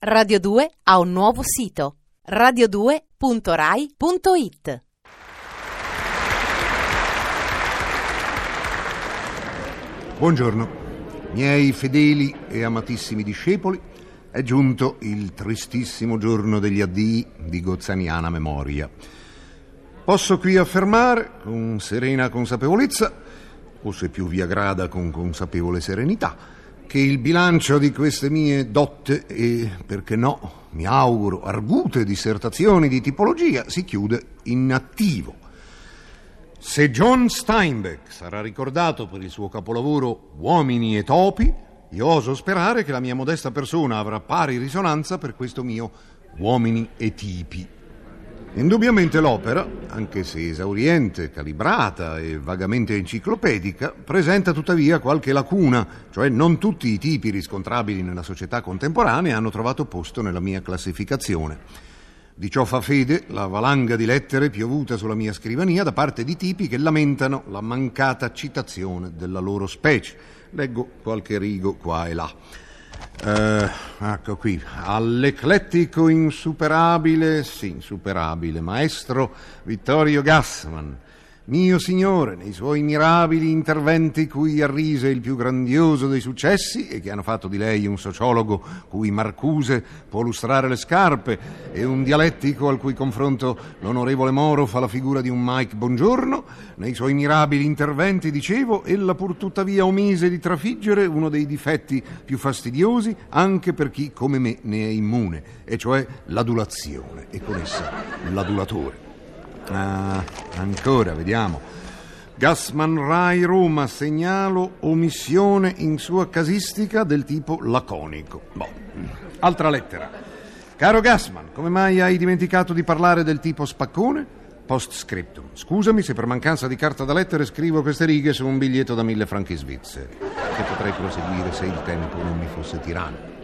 Radio 2 ha un nuovo sito radio2.rai.it. Buongiorno, miei fedeli e amatissimi discepoli, è giunto il tristissimo giorno degli addii di gozzaniana memoria. Posso qui affermare, con serena consapevolezza, o se più vi aggrada con consapevole serenità, che il bilancio di queste mie dotte e, perché no, mi auguro, argute dissertazioni di tipologia si chiude in attivo. Se John Steinbeck sarà ricordato per il suo capolavoro Uomini e topi, io oso sperare che la mia modesta persona avrà pari risonanza per questo mio Uomini e tipi. Indubbiamente l'opera, anche se esauriente, calibrata e vagamente enciclopedica, presenta tuttavia qualche lacuna, cioè non tutti i tipi riscontrabili nella società contemporanea hanno trovato posto nella mia classificazione. Di ciò fa fede la valanga di lettere piovuta sulla mia scrivania da parte di tipi che lamentano la mancata citazione della loro specie. Leggo qualche rigo qua e là. Eh, ecco qui, all'eclettico insuperabile, sì, insuperabile, maestro Vittorio Gassman, mio signore, nei suoi mirabili interventi cui arrise il più grandioso dei successi e che hanno fatto di lei un sociologo cui Marcuse può lustrare le scarpe e un dialettico al cui confronto l'onorevole Moro fa la figura di un Mike Bongiorno, nei suoi mirabili interventi, dicevo, ella pur tuttavia omise di trafiggere uno dei difetti più fastidiosi anche per chi come me ne è immune, e cioè l'adulazione e con essa l'adulatore. Ah, ancora, vediamo. Gassman Rai Roma, segnalo omissione in sua casistica del tipo laconico. Boh. Altra lettera. Caro Gassman, come mai hai dimenticato di parlare del tipo spaccone? Post scriptum. Scusami se per mancanza di carta da lettere scrivo queste righe su un biglietto da mille franchi svizzeri, che potrei proseguire se il tempo non mi fosse tiranno.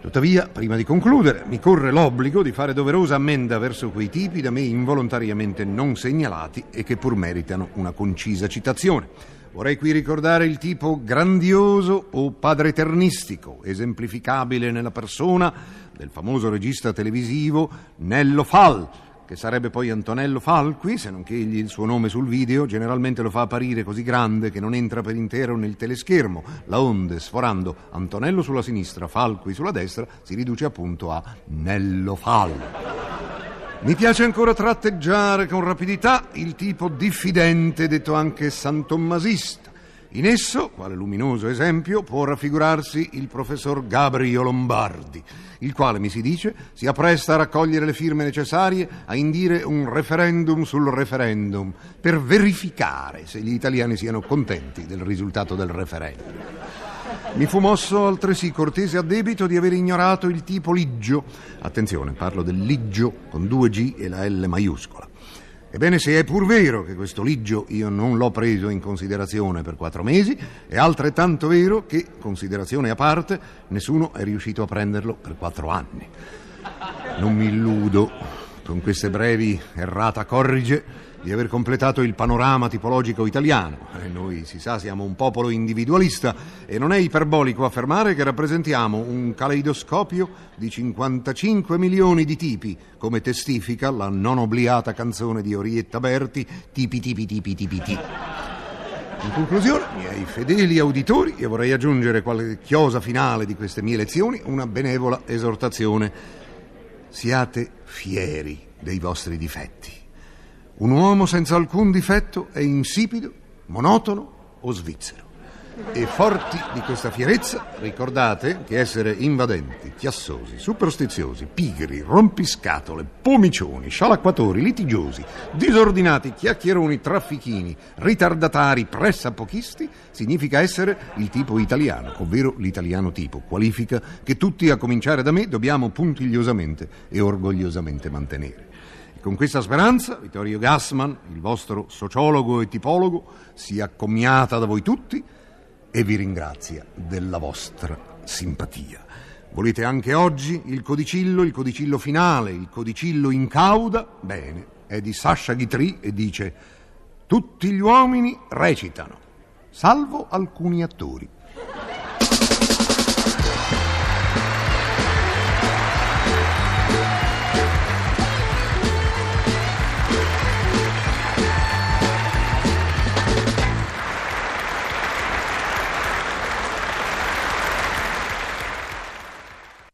Tuttavia, prima di concludere, mi corre l'obbligo di fare doverosa ammenda verso quei tipi da me involontariamente non segnalati e che pur meritano una concisa citazione. Vorrei qui ricordare il tipo grandioso o padreternistico, esemplificabile nella persona del famoso regista televisivo Nello Fall, che sarebbe poi Antonello Falqui, se non che egli il suo nome sul video generalmente lo fa apparire così grande che non entra per intero nel teleschermo. La onde, sforando Antonello sulla sinistra, Falqui sulla destra, si riduce appunto a Nello Fal. Mi piace ancora tratteggiare con rapidità il tipo diffidente, detto anche santommasista. In esso, quale luminoso esempio, può raffigurarsi il professor Gabrio Lombardi, il quale, mi si dice, si appresta a raccogliere le firme necessarie a indire un referendum sul referendum per verificare se gli italiani siano contenti del risultato del referendum. Mi fu mosso altresì cortese addebito di aver ignorato il tipo Liggio. Attenzione, parlo del Liggio con due G e la L maiuscola. Ebbene, se è pur vero che questo liggio io non l'ho preso in considerazione per quattro mesi, è altrettanto vero che, considerazione a parte, nessuno è riuscito a prenderlo per quattro anni. Non mi illudo con queste brevi errata corrige di aver completato il panorama tipologico italiano. E noi, si sa, siamo un popolo individualista e non è iperbolico affermare che rappresentiamo un caleidoscopio di 55 milioni di tipi, come testifica la non obliata canzone di Orietta Berti, tipi tipi tipi tipi tipi. In conclusione, miei fedeli auditori, io vorrei aggiungere qualche chiosa finale di queste mie lezioni, una benevola esortazione. Siate fieri dei vostri difetti. Un uomo senza alcun difetto è insipido, monotono o svizzero. E forti di questa fierezza, ricordate che essere invadenti, chiassosi, superstiziosi, pigri, rompiscatole, pomicioni, scialacquatori, litigiosi, disordinati, chiacchieroni, traffichini, ritardatari, pressapochisti, significa essere il tipo italiano, ovvero l'italiano tipo, qualifica che tutti, a cominciare da me, dobbiamo puntigliosamente e orgogliosamente mantenere. Con questa speranza, Vittorio Gassman, il vostro sociologo e tipologo, si accomiata da voi tutti e vi ringrazia della vostra simpatia. Volete anche oggi il codicillo, il codicillo finale, il codicillo in cauda? Bene, è di Sasha Guitry e dice tutti gli uomini recitano, salvo alcuni attori.